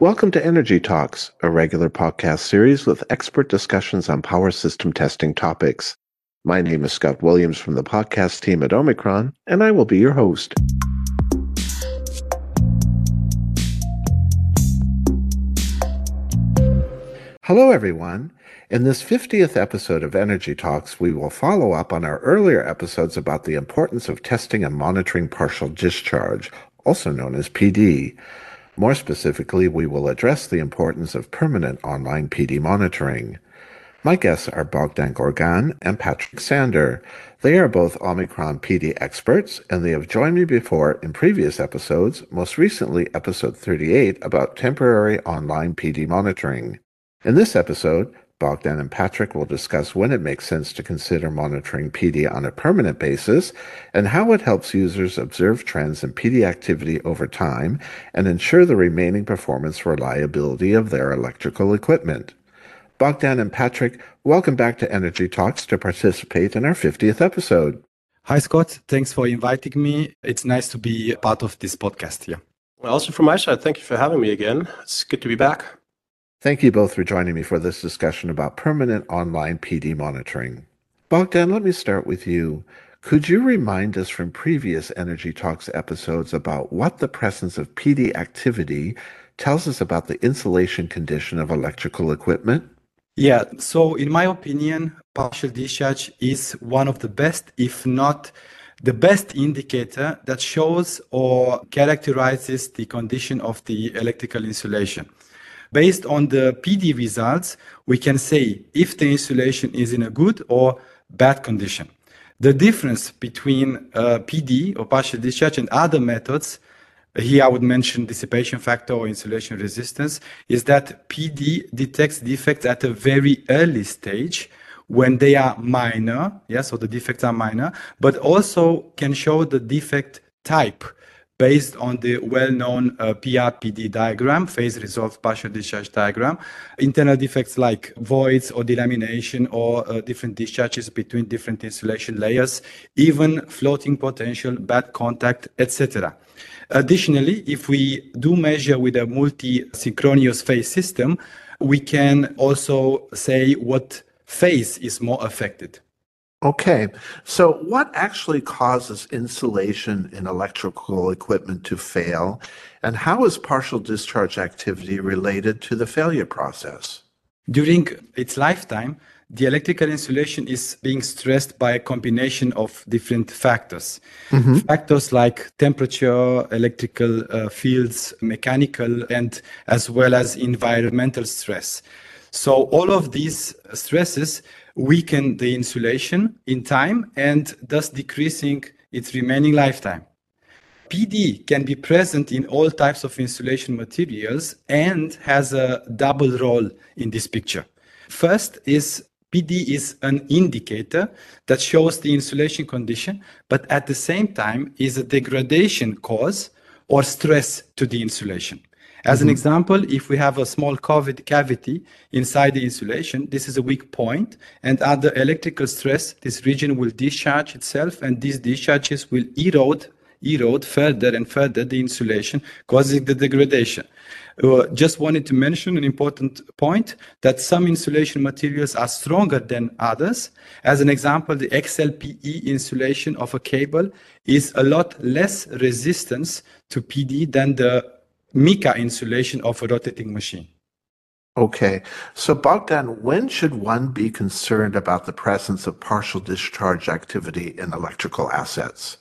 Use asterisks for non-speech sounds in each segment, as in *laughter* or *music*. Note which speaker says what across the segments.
Speaker 1: Welcome to Energy Talks, a regular podcast series with expert discussions on power system testing topics. My name is Scott Williams from the podcast team at Omicron, and I will be your host. Hello, everyone. In this 50th episode of Energy Talks, we will follow up on our earlier episodes about the importance of testing and monitoring partial discharge, also known as PD. More specifically, we will address the importance of permanent online PD monitoring. My guests are Bogdan Gorgan and Patrick Sander. They are both Omicron PD experts, and they have joined me before in previous episodes, most recently episode 38 about temporary online PD monitoring. In this episode, Bogdan and Patrick will discuss when it makes sense to consider monitoring PD on a permanent basis and how it helps users observe trends in PD activity over time and ensure the remaining performance reliability of their electrical equipment. Bogdan and Patrick, welcome back to Energy Talks to participate in our 50th episode.
Speaker 2: Hi, Scott. Thanks for inviting me. It's nice to be a part of this podcast here.
Speaker 3: Also from my side, thank you for having me again. It's good to be back.
Speaker 1: Thank you both for joining me for this discussion about permanent online PD monitoring. Bogdan, let me start with you. Could you remind us from previous Energy Talks episodes about what the presence of PD activity tells us about the insulation condition of electrical equipment?
Speaker 2: Yeah, so in my opinion, partial discharge is one of the best, if not the best indicator that shows or characterizes the condition of the electrical insulation. Based on the PD results, we can say if the insulation is in a good or bad condition. The difference between uh, PD or partial discharge and other methods, here I would mention dissipation factor or insulation resistance, is that PD detects defects at a very early stage when they are minor, yes, so the defects are minor, but also can show the defect type based on the well-known uh, PRPD diagram, phase resolved partial discharge diagram. Internal defects like voids or delamination or uh, different discharges between different insulation layers, even floating potential, bad contact, etc. Additionally, if we do measure with a multi-synchronous phase system, we can also say what phase is more affected.
Speaker 1: Okay, so what actually causes insulation in electrical equipment to fail, and how is partial discharge activity related to the failure process?
Speaker 2: During its lifetime, the electrical insulation is being stressed by a combination of different factors. Mm-hmm. Factors like temperature, electrical uh, fields, mechanical, and as well as environmental stress. So all of these stresses weaken the insulation in time and thus decreasing its remaining lifetime. PD can be present in all types of insulation materials and has a double role in this picture. First is PD is an indicator that shows the insulation condition, but at the same time is a degradation cause or stress to the insulation. As mm-hmm. an example, if we have a small COVID cavity inside the insulation, this is a weak point, and under electrical stress, this region will discharge itself, and these discharges will erode, erode further and further the insulation, causing the degradation. Uh, just wanted to mention an important point that some insulation materials are stronger than others. As an example, the XLPE insulation of a cable is a lot less resistance to PD than the mica insulation of a rotating machine.
Speaker 1: Okay. So, Bogdan, when should one be concerned about the presence of partial discharge activity in electrical assets?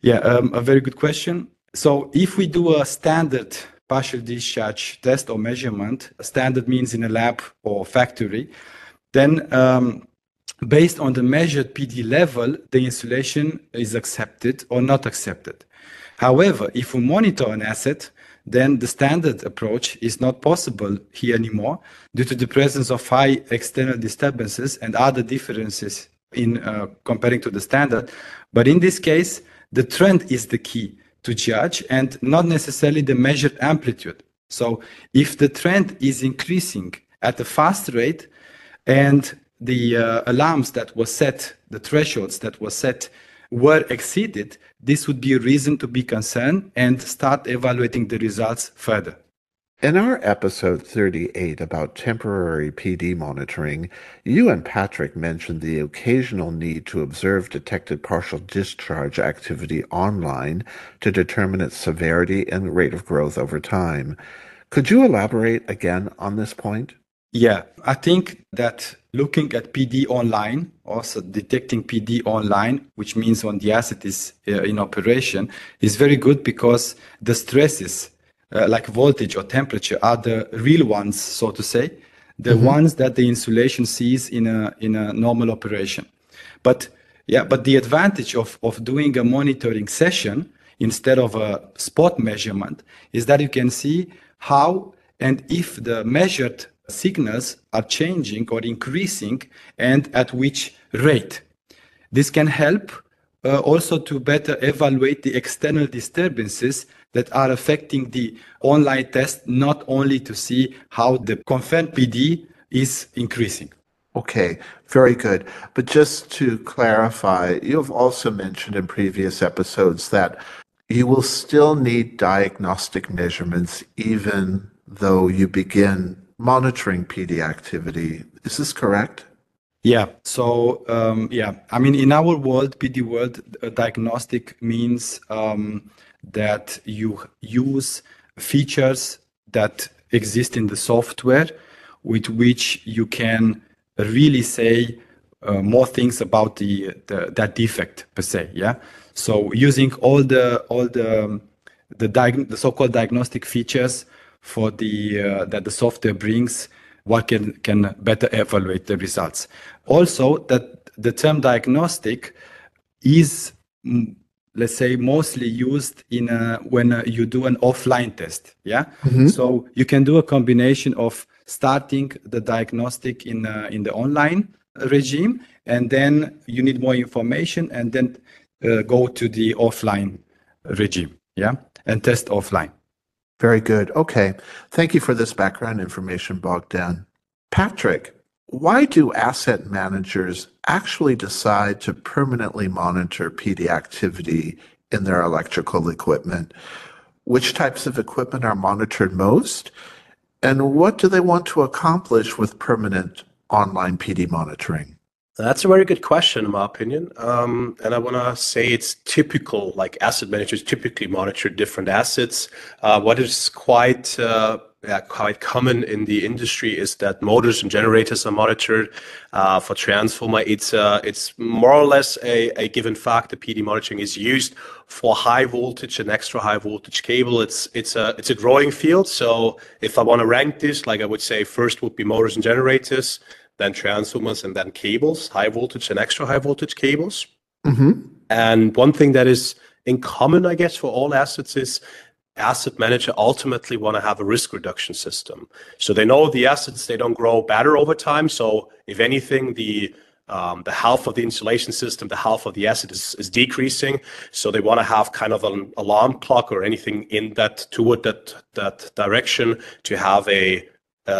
Speaker 2: Yeah, um, a very good question. So, if we do a standard partial discharge test or measurement, standard means in a lab or factory, then um, based on the measured PD level, the insulation is accepted or not accepted. However, if we monitor an asset, then the standard approach is not possible here anymore due to the presence of high external disturbances and other differences in uh, comparing to the standard. But in this case, the trend is the key to judge and not necessarily the measured amplitude. So if the trend is increasing at a fast rate and the uh, alarms that were set, the thresholds that were set were exceeded, this would be a reason to be concerned and start evaluating the results further.
Speaker 1: In our episode 38 about temporary PD monitoring, you and Patrick mentioned the occasional need to observe detected partial discharge activity online to determine its severity and rate of growth over time. Could you elaborate again on this point?
Speaker 2: Yeah, I think that looking at PD online, also detecting PD online, which means when the asset is uh, in operation, is very good because the stresses uh, like voltage or temperature are the real ones, so to say, the mm-hmm. ones that the insulation sees in a in a normal operation. But yeah, but the advantage of of doing a monitoring session instead of a spot measurement is that you can see how and if the measured signals are changing or increasing and at which rate. This can help uh, also to better evaluate the external disturbances that are affecting the online test, not only to see how the confirmed PD is increasing.
Speaker 1: Okay, very good. But just to clarify, you have also mentioned in previous episodes that you will still need diagnostic measurements even though you begin monitoring PD activity. Is this correct?
Speaker 2: Yeah. So um, yeah, I mean, in our world, PD world, diagnostic means um, that you use features that exist in the software with which you can really say uh, more things about the, the, that defect per se yeah so using all the all the the, diag- the so-called diagnostic features for the uh, that the software brings what can can better evaluate the results. Also that the term diagnostic is mm, let's say mostly used in a, when uh, you do an offline test yeah? Mm-hmm. so you can do a combination of starting the diagnostic in uh, in the online regime and then you need more information and then uh, go to the offline regime yeah? And test offline
Speaker 1: very good okay thank you for this background information bogdan patrick why do asset managers actually decide to permanently monitor PD activity in their electrical equipment? Which types of equipment are monitored most? And what do they want to accomplish with permanent online PD monitoring?
Speaker 3: That's a very good question, in my opinion. Um, and I want to say it's typical, like asset managers typically monitor different assets. Uh, what is quite uh, yeah, quite common in the industry is that motors and generators are monitored. Uh, for transformer, it's uh, it's more or less a, a given fact. that PD monitoring is used for high voltage and extra high voltage cable. It's it's a it's a growing field. So if I want to rank this, like I would say, first would be motors and generators, then transformers, and then cables, high voltage and extra high voltage cables. Mm-hmm. And one thing that is in common, I guess, for all assets is asset manager ultimately want to have a risk reduction system. So they know the assets they don't grow better over time. So if anything, the um, the health of the insulation system, the health of the asset is, is decreasing. So they want to have kind of an alarm clock or anything in that toward that that direction to have a, a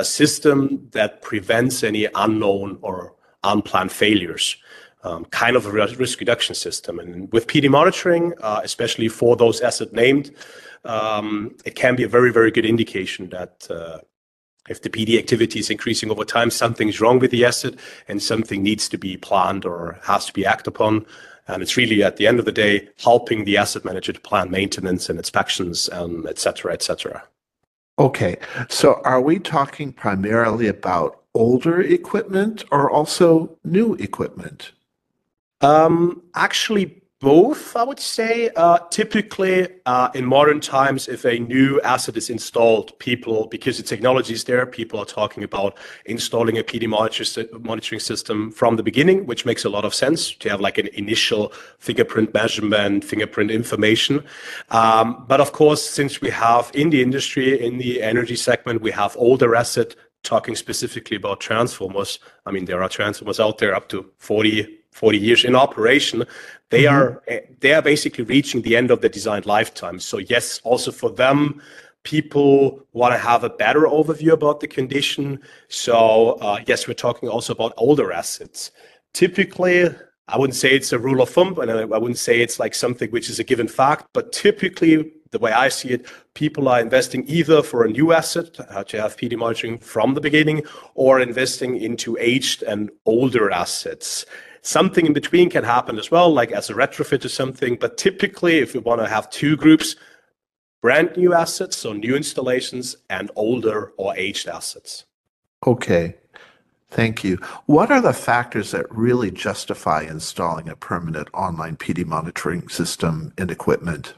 Speaker 3: system that prevents any unknown or unplanned failures. Um, kind of a risk reduction system. And with PD monitoring, uh, especially for those asset named, um, it can be a very, very good indication that uh, if the PD activity is increasing over time, something is wrong with the asset and something needs to be planned or has to be acted upon. And it's really at the end of the day helping the asset manager to plan maintenance and inspections, and et cetera, et cetera.
Speaker 1: Okay, so are we talking primarily about older equipment or also new equipment?
Speaker 3: Um, actually, both, I would say. Uh, typically, uh, in modern times, if a new asset is installed, people, because the technology is there, people are talking about installing a PD monitor, monitoring system from the beginning, which makes a lot of sense to have like an initial fingerprint measurement, fingerprint information. Um, but of course, since we have in the industry, in the energy segment, we have older asset talking specifically about transformers. I mean, there are transformers out there up to 40, 40 years in operation, they mm-hmm. are eh, they are basically reaching the end of the design lifetime. So yes, also for them, people want to have a better overview about the condition. So uh, yes, we're talking also about older assets. Typically, I wouldn't say it's a rule of thumb, and I wouldn't say it's like something which is a given fact, but typically the way I see it, people are investing either for a new asset uh, to have PD monitoring from the beginning or investing into aged and older assets. Something in between can happen as well, like as a retrofit or something. But typically, if we want to have two groups, brand new assets, so new installations, and older or aged assets.
Speaker 1: Okay. Thank you. What are the factors that really justify installing a permanent online PD monitoring system and equipment?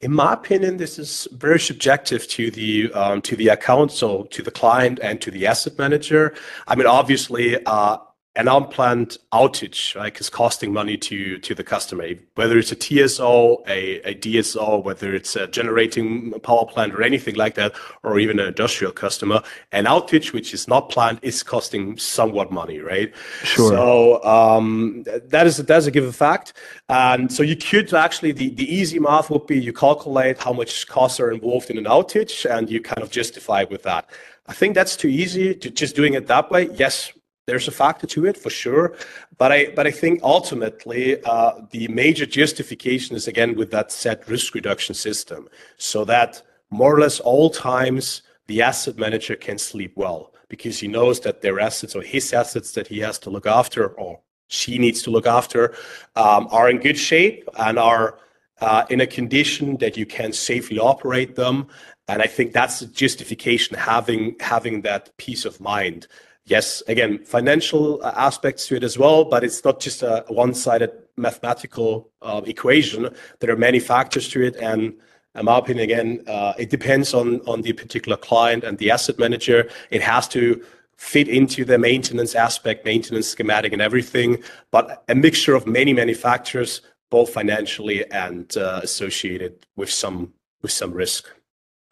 Speaker 3: In my opinion, this is very subjective to the um, to the account, so to the client and to the asset manager. I mean, obviously, uh, an unplanned outage right, is costing money to to the customer, whether it's a TSO, a, a DSO, whether it's a generating power plant or anything like that, or even an industrial customer. An outage which is not planned is costing somewhat money, right?
Speaker 1: Sure.
Speaker 3: So um, that is that's a given fact, and so you could actually the the easy math would be you calculate how much costs are involved in an outage, and you kind of justify with that. I think that's too easy to just doing it that way. Yes, there's a factor to it for sure, but I but I think ultimately uh, the major justification is again with that set risk reduction system, so that more or less all times the asset manager can sleep well because he knows that their assets or his assets that he has to look after or she needs to look after um, are in good shape and are uh, in a condition that you can safely operate them. And I think that's the justification having having that peace of mind yes, again, financial uh, aspects to it as well, but it's not just a one-sided mathematical uh, equation. There are many factors to it, and in my opinion, again, uh, it depends on on the particular client and the asset manager. It has to fit into the maintenance aspect, maintenance schematic, and everything. But a mixture of many many factors, both financially and uh, associated with some with some risk.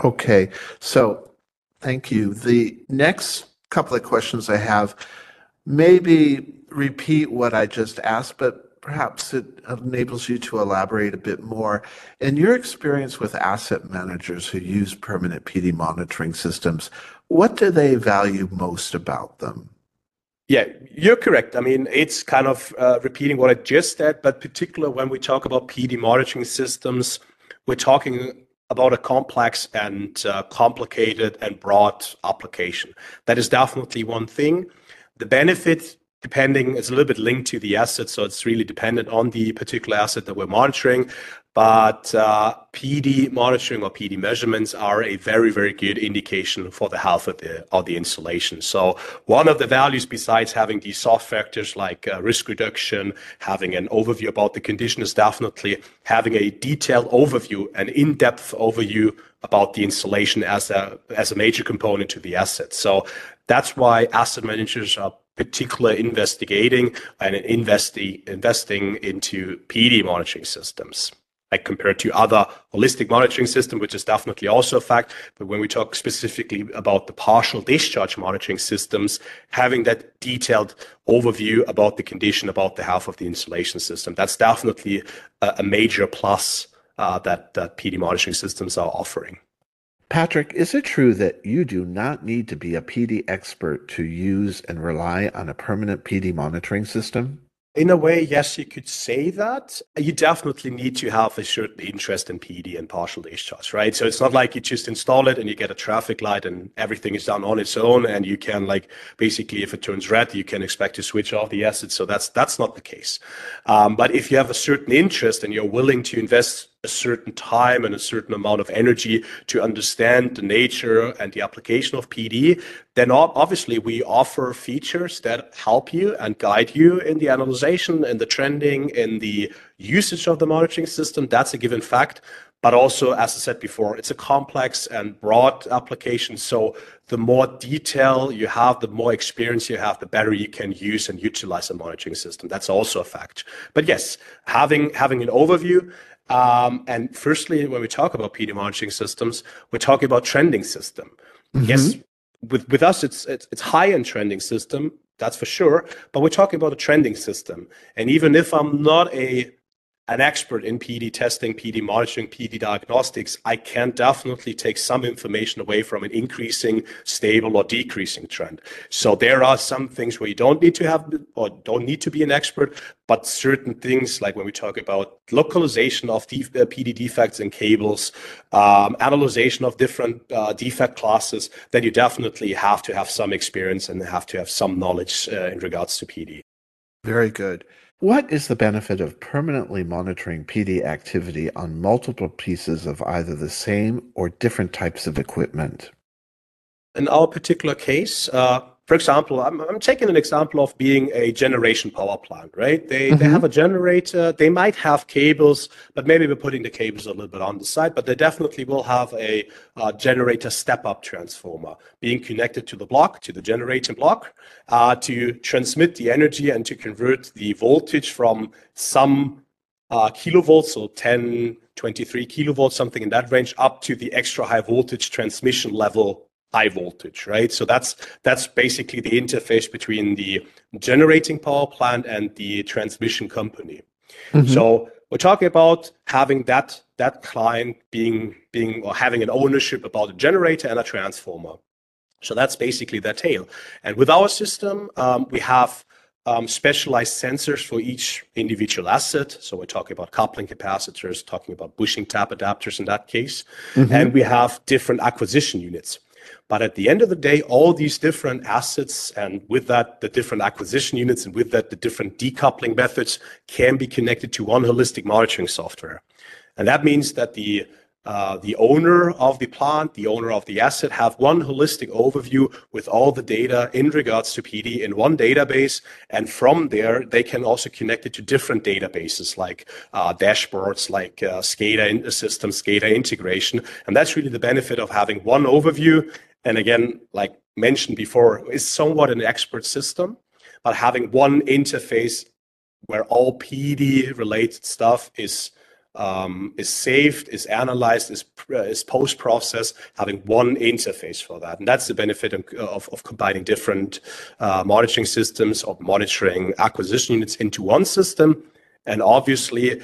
Speaker 1: Okay, so thank you. The next couple of questions I have. Maybe repeat what I just asked, but perhaps it enables you to elaborate a bit more. In your experience with asset managers who use permanent PD monitoring systems, what do they value most about them?
Speaker 3: Yeah, you're correct. I mean, it's kind of uh, repeating what I just said, but particularly when we talk about PD monitoring systems, we're talking about a complex and uh, complicated and broad application. That is definitely one thing. The benefit, depending, is a little bit linked to the asset, so it's really dependent on the particular asset that we're monitoring. But uh, PD monitoring or PD measurements are a very, very good indication for the health of the of the installation. So one of the values, besides having these soft factors like uh, risk reduction, having an overview about the condition, is definitely having a detailed overview, an in-depth overview about the installation as a as a major component to the asset. So that's why asset managers are particularly investigating and investing investing into PD monitoring systems like compared to other holistic monitoring system, which is definitely also a fact. But when we talk specifically about the partial discharge monitoring systems, having that detailed overview about the condition, about the health of the installation system, that's definitely a, a major plus uh, that, that PD monitoring systems are offering.
Speaker 1: Patrick, is it true that you do not need to be a PD expert to use and rely on a permanent PD monitoring system?
Speaker 3: In a way, yes, you could say that. You definitely need to have a certain interest in PD and partial discharge, right? So it's not like you just install it and you get a traffic light and everything is done on its own, and you can like basically, if it turns red, you can expect to switch off the asset. So that's that's not the case. Um, but if you have a certain interest and you're willing to invest a certain time and a certain amount of energy to understand the nature and the application of PD, then obviously we offer features that help you and guide you in the analysis, in the trending, in the usage of the monitoring system. That's a given fact. But also, as I said before, it's a complex and broad application. So the more detail you have, the more experience you have, the better you can use and utilize a monitoring system. That's also a fact. But yes, having having an overview um, and firstly, when we talk about PD monitoring systems, we're talking about trending system. Mm-hmm. Yes, with, with us, it's, it's, it's high-end trending system, that's for sure, but we're talking about a trending system. And even if I'm not a an expert in PD testing, PD monitoring, PD diagnostics, I can definitely take some information away from an increasing, stable, or decreasing trend. So there are some things where you don't need to have or don't need to be an expert, but certain things like when we talk about localization of uh, PD defects in cables, um, analyzation of different uh, defect classes, then you definitely have to have some experience and have to have some knowledge uh, in regards to PD.
Speaker 1: Very good. What is the benefit of permanently monitoring PD activity on multiple pieces of either the same or different types of equipment?
Speaker 3: In our particular case, uh, for example, I'm, I'm taking an example of being a generation power plant, right? They, mm-hmm. they have a generator, they might have cables, but maybe we're putting the cables a little bit on the side, but they definitely will have a uh, generator step up transformer being connected to the block, to the generating block, uh, to transmit the energy and to convert the voltage from some uh, kilovolts, so 10, 23 kilovolts, something in that range, up to the extra high voltage transmission level high voltage, right? So that's that's basically the interface between the generating power plant and the transmission company. Mm-hmm. So we're talking about having that that client being being or having an ownership about a generator and a transformer. So that's basically that tail. And with our system, um, we have um, specialized sensors for each individual asset. So we're talking about coupling capacitors, talking about bushing tap adapters in that case. Mm-hmm. And we have different acquisition units. But at the end of the day, all these different assets and with that, the different acquisition units and with that, the different decoupling methods can be connected to one holistic monitoring software. And that means that the uh, the owner of the plant, the owner of the asset have one holistic overview with all the data in regards to PD in one database. And from there, they can also connect it to different databases like uh, dashboards, like uh, SCADA system, SCADA integration. And that's really the benefit of having one overview. And again, like mentioned before, is somewhat an expert system, but having one interface where all PD related stuff is um, is saved, is analyzed, is, uh, is post processed, having one interface for that. And that's the benefit of, of, of combining different uh, monitoring systems or monitoring acquisition units into one system. And obviously,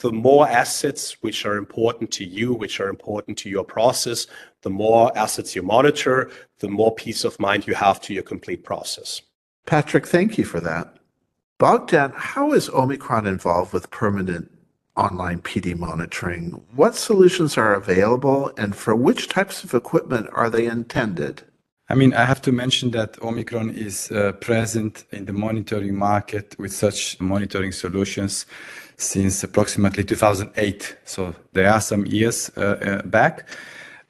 Speaker 3: the more assets which are important to you, which are important to your process, the more assets you monitor, the more peace of mind you have to your complete process.
Speaker 1: Patrick, thank you for that. Bogdan, how is Omicron involved with permanent online PD monitoring. What solutions are available and for which types of equipment are they intended?
Speaker 2: I mean, I have to mention that Omicron is uh, present in the monitoring market with such monitoring solutions since approximately 2008. So there are some years uh, uh, back.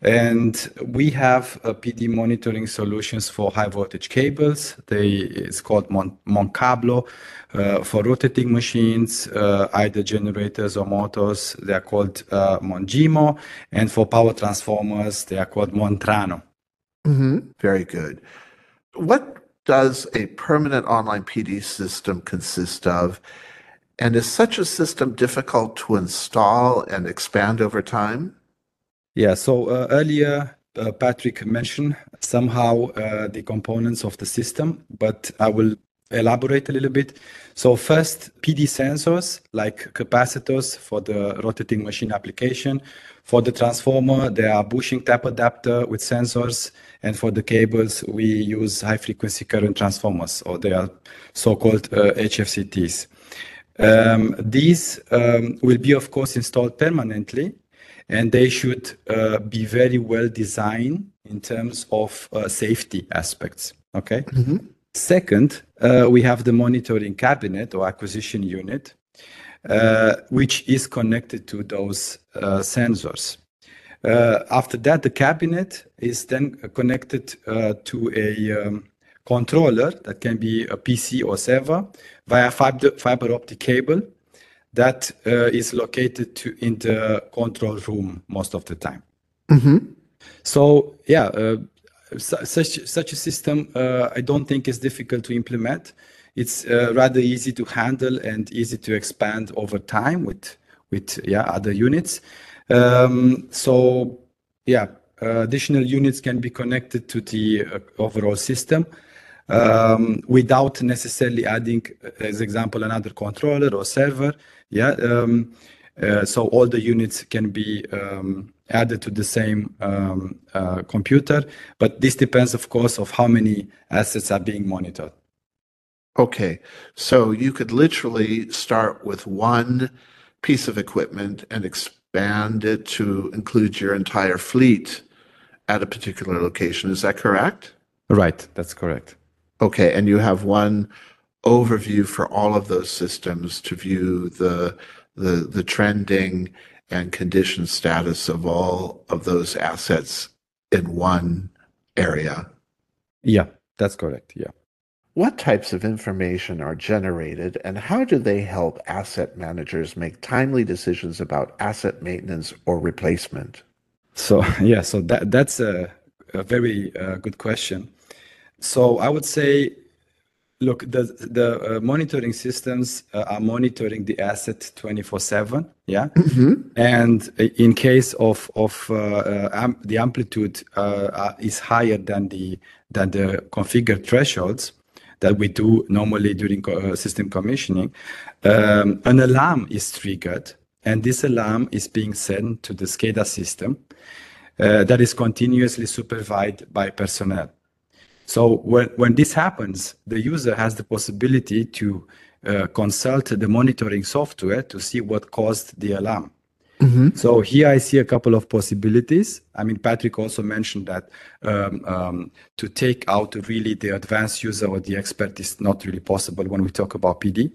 Speaker 2: And we have PD monitoring solutions for high voltage cables. They, it's called Mon- Moncablo. Uh, for rotating machines, uh, either generators or motors, they are called uh, Mongemo. And for power transformers, they are called Montrano.
Speaker 1: Mm-hmm. Very good. What does a permanent online PD system consist of? And is such a system difficult to install and expand over time?
Speaker 2: Yeah, so uh, earlier uh, Patrick mentioned somehow uh, the components of the system, but I will elaborate a little bit. So first, PD sensors like capacitors for the rotating machine application. For the transformer, there are bushing tap adapter with sensors. And for the cables, we use high frequency current transformers, or they are so-called uh, HFCTs. Um, these um, will be, of course, installed permanently and they should uh, be very well designed in terms of uh, safety aspects. Okay. Mm-hmm. Second, uh, we have the monitoring cabinet or acquisition unit, uh, which is connected to those uh, sensors. Uh, after that, the cabinet is then connected to a um, controller that can be a PC or server via fiber, fiber optic cable that uh, is located to, in the control room most of the time. Mm-hmm. So yeah, uh, such such a system uh, I don't think is difficult to implement. It's uh, rather easy to handle and easy to expand over time with with yeah other units. Um, so yeah, uh, additional units can be connected to the uh, overall system. Um, without necessarily adding, as example, another controller or server. Yeah. Um, uh, so all the units can be um, added to the same um, uh, computer, but this depends, of course, of how many assets are being monitored.
Speaker 1: Okay, so you could literally start with one piece of equipment and expand it to include your entire fleet at a particular location. Is that correct?
Speaker 2: Right, that's correct.
Speaker 1: Okay, and you have one overview for all of those systems to view the the the trending and condition status of all of those assets in one area.
Speaker 2: Yeah, that's correct. Yeah.
Speaker 1: What types of information are generated and how do they help asset managers make timely decisions about asset maintenance or replacement?
Speaker 2: So, *laughs* yeah, so that, that's a, a very uh, good question. So, I would say Look, the the uh, monitoring systems uh, are monitoring the asset 24/7. Yeah, mm-hmm. and in case of of uh, amp- the amplitude uh, is higher than the than the configured thresholds that we do normally during uh, system commissioning, um, an alarm is triggered, and this alarm is being sent to the SCADA system that is continuously supervised by personnel. So when, when this happens, the user has the possibility to uh, consult the monitoring software to see what caused the alarm. Mm-hmm. So here I see a couple of possibilities. I mean, Patrick also mentioned that um, um, to take out really the advanced user or the expert is not really possible when we talk about PD.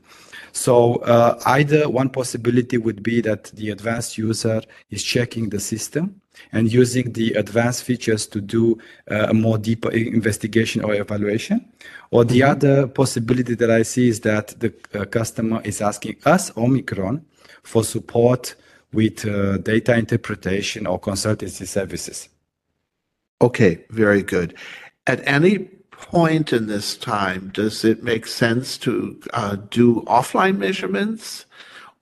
Speaker 2: So uh, either one possibility would be that the advanced user is checking the system and using the advanced features to do uh, a more deeper investigation or evaluation. Or the mm-hmm. other possibility that I see is that the uh, customer is asking us, Omicron, for support with uh, data interpretation or consultancy services.
Speaker 1: Okay, very good. At any point in this time, does it make sense to uh, do offline measurements,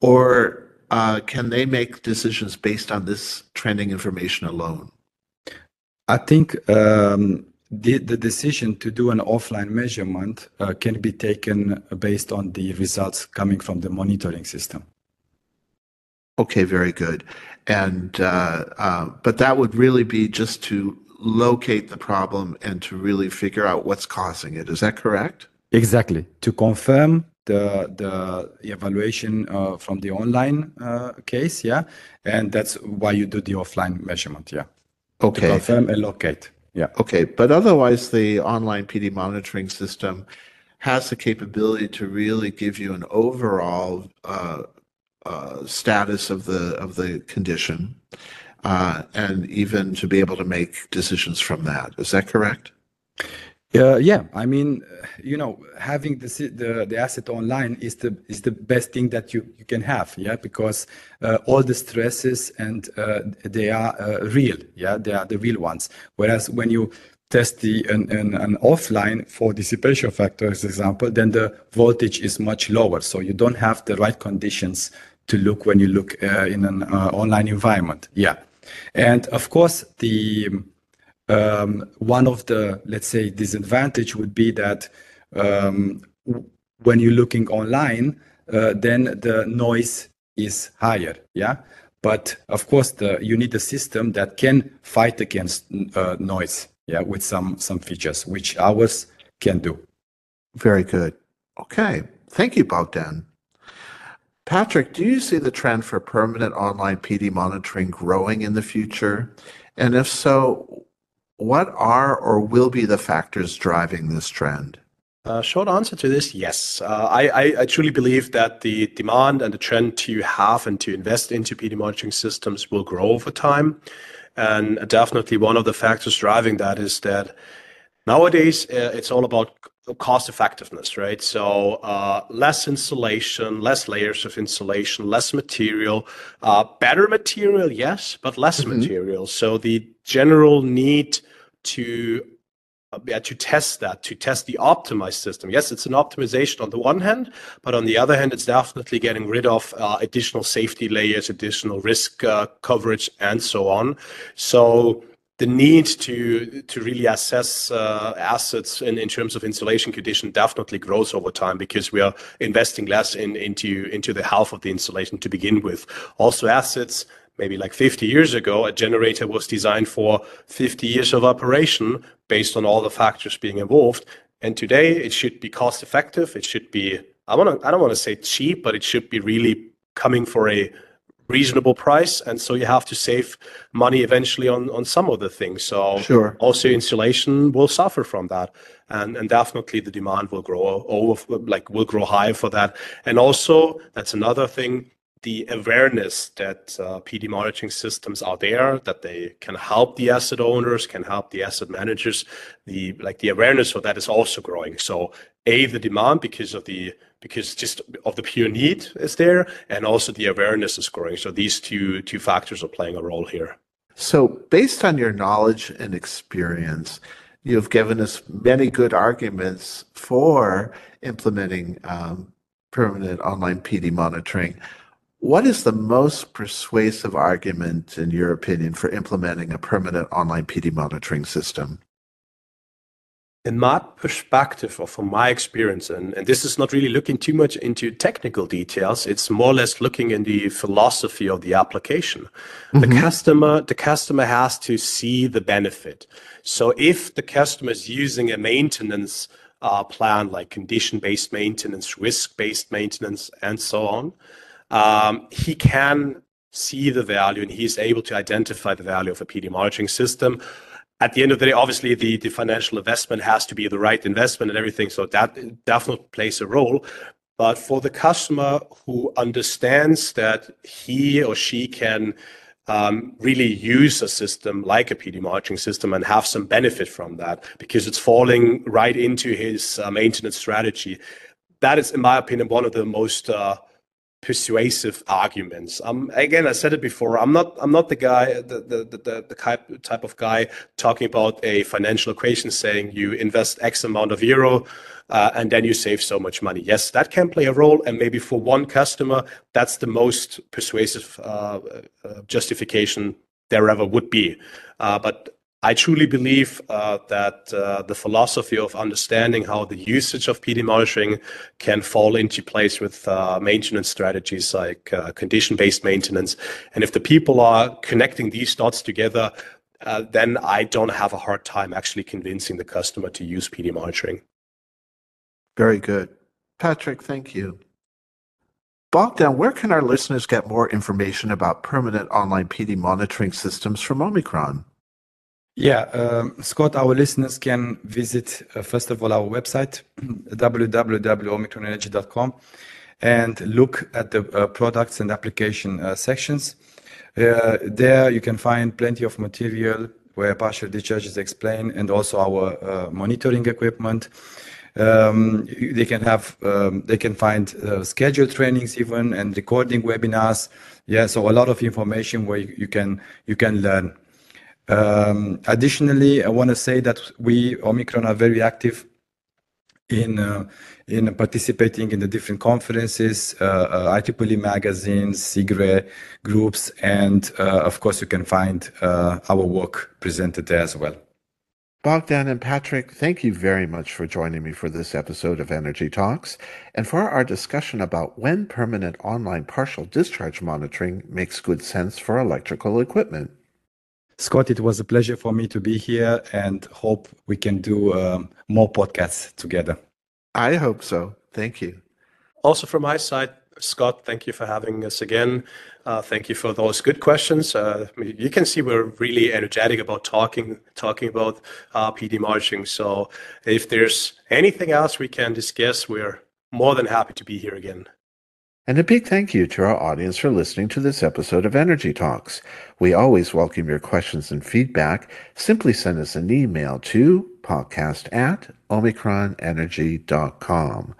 Speaker 1: or uh, can they make decisions based on this trending information alone?
Speaker 2: I think um, the, the decision to do an offline measurement uh, can be taken based on the results coming from the monitoring system.
Speaker 1: Okay, very good. And uh, uh, but that would really be just to locate the problem and to really figure out what's causing it. Is that correct?
Speaker 2: Exactly. To confirm the the evaluation uh, from the online uh, case, yeah, and that's why you do the offline measurement, yeah.
Speaker 1: Okay.
Speaker 2: To confirm and locate, yeah.
Speaker 1: Okay, but otherwise, the online PD monitoring system has the capability to really give you an overall uh, uh status of the of the condition uh, and even to be able to make decisions from that. Is that correct?
Speaker 2: Uh, yeah, I mean, you know, having the, the, the asset online is the is the best thing that you, you can have, yeah, because uh, all the stresses and uh, they are uh, real, yeah, they are the real ones. Whereas when you test the an, an, an, offline for dissipation factor, as example, then the voltage is much lower, so you don't have the right conditions to look when you look uh, in an uh, online environment. Yeah. And of course, the one of the let's say disadvantage would be that um, when you're looking online, uh, then the noise is higher. Yeah. But of course, you need a system that can fight against uh, noise. Yeah, with some some features which ours can do.
Speaker 1: Very good. Okay. Thank you, Bogdan. Patrick, do you see the trend for permanent online PD monitoring growing in the future? And if so, what are or will be the factors driving this trend?
Speaker 3: Uh, short answer to this, yes. Uh, I, I, truly believe that the demand and the trend to have and to invest into PD monitoring systems will grow over time. And definitely one of the factors driving that is that nowadays uh, it's all about cost effectiveness, right? So uh, less insulation, less layers of insulation, less material, uh, better material, yes, but less mm-hmm. material. So the general need to uh, yeah, to test that, to test the optimized system. Yes, it's an optimization on the one hand, but on the other hand, it's definitely getting rid of uh, additional safety layers, additional risk uh, coverage, and so on. So the need to to really assess uh, assets in, in terms of insulation condition definitely grows over time because we are investing less in into into the health of the insulation to begin with. Also, assets maybe like 50 years ago, a generator was designed for 50 years of operation based on all the factors being involved. And today, it should be cost effective. It should be I want to I don't want to say cheap, but it should be really coming for a reasonable price and so you have to save money eventually on on some of the things so
Speaker 1: sure.
Speaker 3: also insulation will suffer from that and and definitely the demand will grow over like will grow high for that and also that's another thing the awareness that uh, PD monitoring systems are there, that they can help the asset owners, can help the asset managers. The like the awareness for that is also growing. So a the demand because of the because just of the pure need is there, and also the awareness is growing. So these two two factors are playing a role here.
Speaker 1: So based on your knowledge and experience, you've given us many good arguments for implementing um, permanent online PD monitoring. What is the most persuasive argument, in your opinion, for implementing a permanent online PD monitoring system?
Speaker 3: in my perspective or from my experience, and, and this is not really looking too much into technical details, it's more or less looking in the philosophy of the application. Mm-hmm. The customer, the customer has to see the benefit. So if the customer is using a maintenance uh, plan like condition-based maintenance, risk-based maintenance, and so on, um, he can see the value and he's able to identify the value of a PD monitoring system at the end of the day, obviously the, the financial investment has to be the right investment and everything. So that definitely plays a role. But for the customer who understands that he or she can um, really use a system like a PD monitoring system and have some benefit from that because it's falling right into his uh, maintenance strategy. That is, in my opinion, one of the most uh, persuasive arguments. Um, again, I said it before. I'm not. I'm not the guy, the the the, the type type of guy talking about a financial equation saying you invest X amount of euro. Uh, and then you save so much money. Yes, that can play a role, and maybe for one customer, that's the most persuasive uh, uh, justification there ever would be. Uh, but I truly believe uh, that uh, the philosophy of understanding how the usage of PD monitoring can fall into place with uh, maintenance strategies like uh, condition-based maintenance. And if the people are connecting these dots together, uh, then I don't have a hard time actually convincing the customer to use PD monitoring.
Speaker 1: Very good. Patrick, thank you. Bogdan, where can our listeners get more information about permanent online PD monitoring systems from Omicron?
Speaker 2: Yeah, um, Scott, our listeners can visit, uh, first of all, our website, *clears throat* www.omicronenergy.com, and look at the uh, products and application uh, sections. There you can find plenty of material where partial discharge is explained and also our monitoring equipment. Um, they can have, um, they can find scheduled trainings even and recording webinars. Yeah, so a lot of information where you can you can learn. Um, additionally, I want to say that we, Omicron, are very active in uh, in participating in the different conferences, uh, uh, IEEE magazines, CIGRE groups, and of course you can find our work presented there as well.
Speaker 1: Bogdan and Patrick, thank you very much for joining me for this episode of Energy Talks and for our discussion about when permanent online partial discharge monitoring makes good sense for electrical equipment.
Speaker 2: Scott, it was a pleasure for me to be here and hope we can do um, more podcasts together.
Speaker 1: I hope so. Thank you.
Speaker 3: Also, from my side, Scott, thank you for having us again. Uh, thank you for those good questions. Uh, you can see we're really energetic about talking talking about uh, PD marching. So, if there's anything else we can discuss, we're more than happy to be here again.
Speaker 1: And a big thank you to our audience for listening to this episode of Energy Talks. We always welcome your questions and feedback. Simply send us an email to podcast at omicronenergy.com.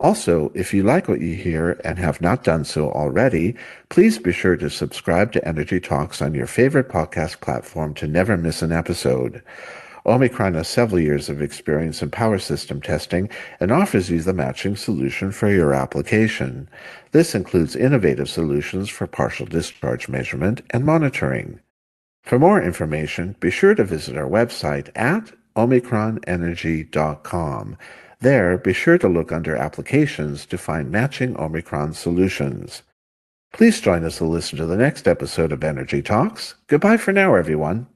Speaker 1: Also, if you like what you hear and have not done so already, please be sure to subscribe to Energy Talks on your favorite podcast platform to never miss an episode. Omicron has several years of experience in power system testing and offers you the matching solution for your application. This includes innovative solutions for partial discharge measurement and monitoring. For more information, be sure to visit our website at omicronenergy.com. There, be sure to look under Applications to find matching Omicron solutions. Please join us to listen to the next episode of Energy Talks. Goodbye for now, everyone.